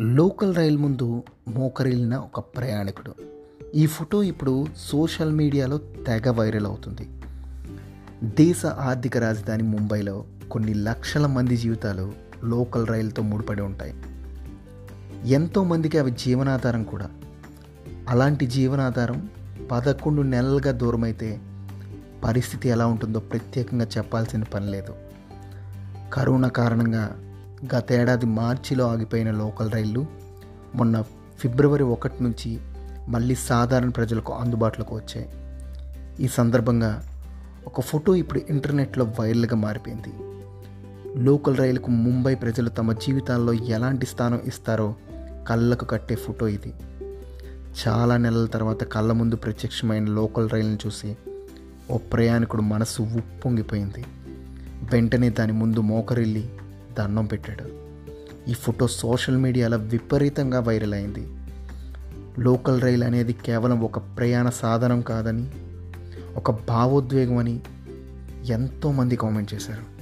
Local రైలు ముందు మోకరిల్లిన ఒక ప్రయాణికుడు. ఈ ఫోటో ఇప్పుడు సోషల్ మీడియాలో తెగ వైరల్ అవుతుంది. దేశ ఆర్థిక రాజధాని ముంబైలో కొన్ని లక్షల మంది జీవితాలు లోకల్ రైలుతో ముడిపడి ఉంటాయి. ఎంతోమందికి అవి జీవనాధారం కూడా. అలాంటి జీవనాధారం పదకొండు నెలలుగా దూరమైతే పరిస్థితి ఎలా ఉంటుందో ప్రత్యేకంగా చెప్పాల్సిన పని లేదు. కరోనా కారణంగా గతేడాది మార్చిలో ఆగిపోయిన లోకల్ రైళ్ళు మొన్న ఫిబ్రవరి ఒకటి నుంచి మళ్ళీ సాధారణ ప్రజలకు అందుబాటులోకి వచ్చాయి. ఈ సందర్భంగా ఒక ఫోటో ఇప్పుడు ఇంటర్నెట్లో వైరల్గా మారిపోయింది. లోకల్ రైలుకు ముంబై ప్రజలు తమ జీవితాల్లో ఎలాంటి స్థానం ఇస్తారో కళ్ళకు కట్టే ఫోటో ఇది. చాలా నెలల తర్వాత కళ్ళ ముందు ప్రత్యక్షమైన లోకల్ రైలును చూసి ఓ ప్రయాణికుడు మనసు ఉప్పొంగిపోయింది. వెంటనే దాని ముందు మోకరిల్లి దండం పెట్టాడు. ఈ ఫోటో సోషల్ మీడియాలో విపరీతంగా వైరల్ అయింది. లోకల్ రైలు అనేది కేవలం ఒక ప్రయాణ సాధనం కాదని ఒక భావోద్వేగం అని ఎంతోమంది కామెంట్ చేశారు.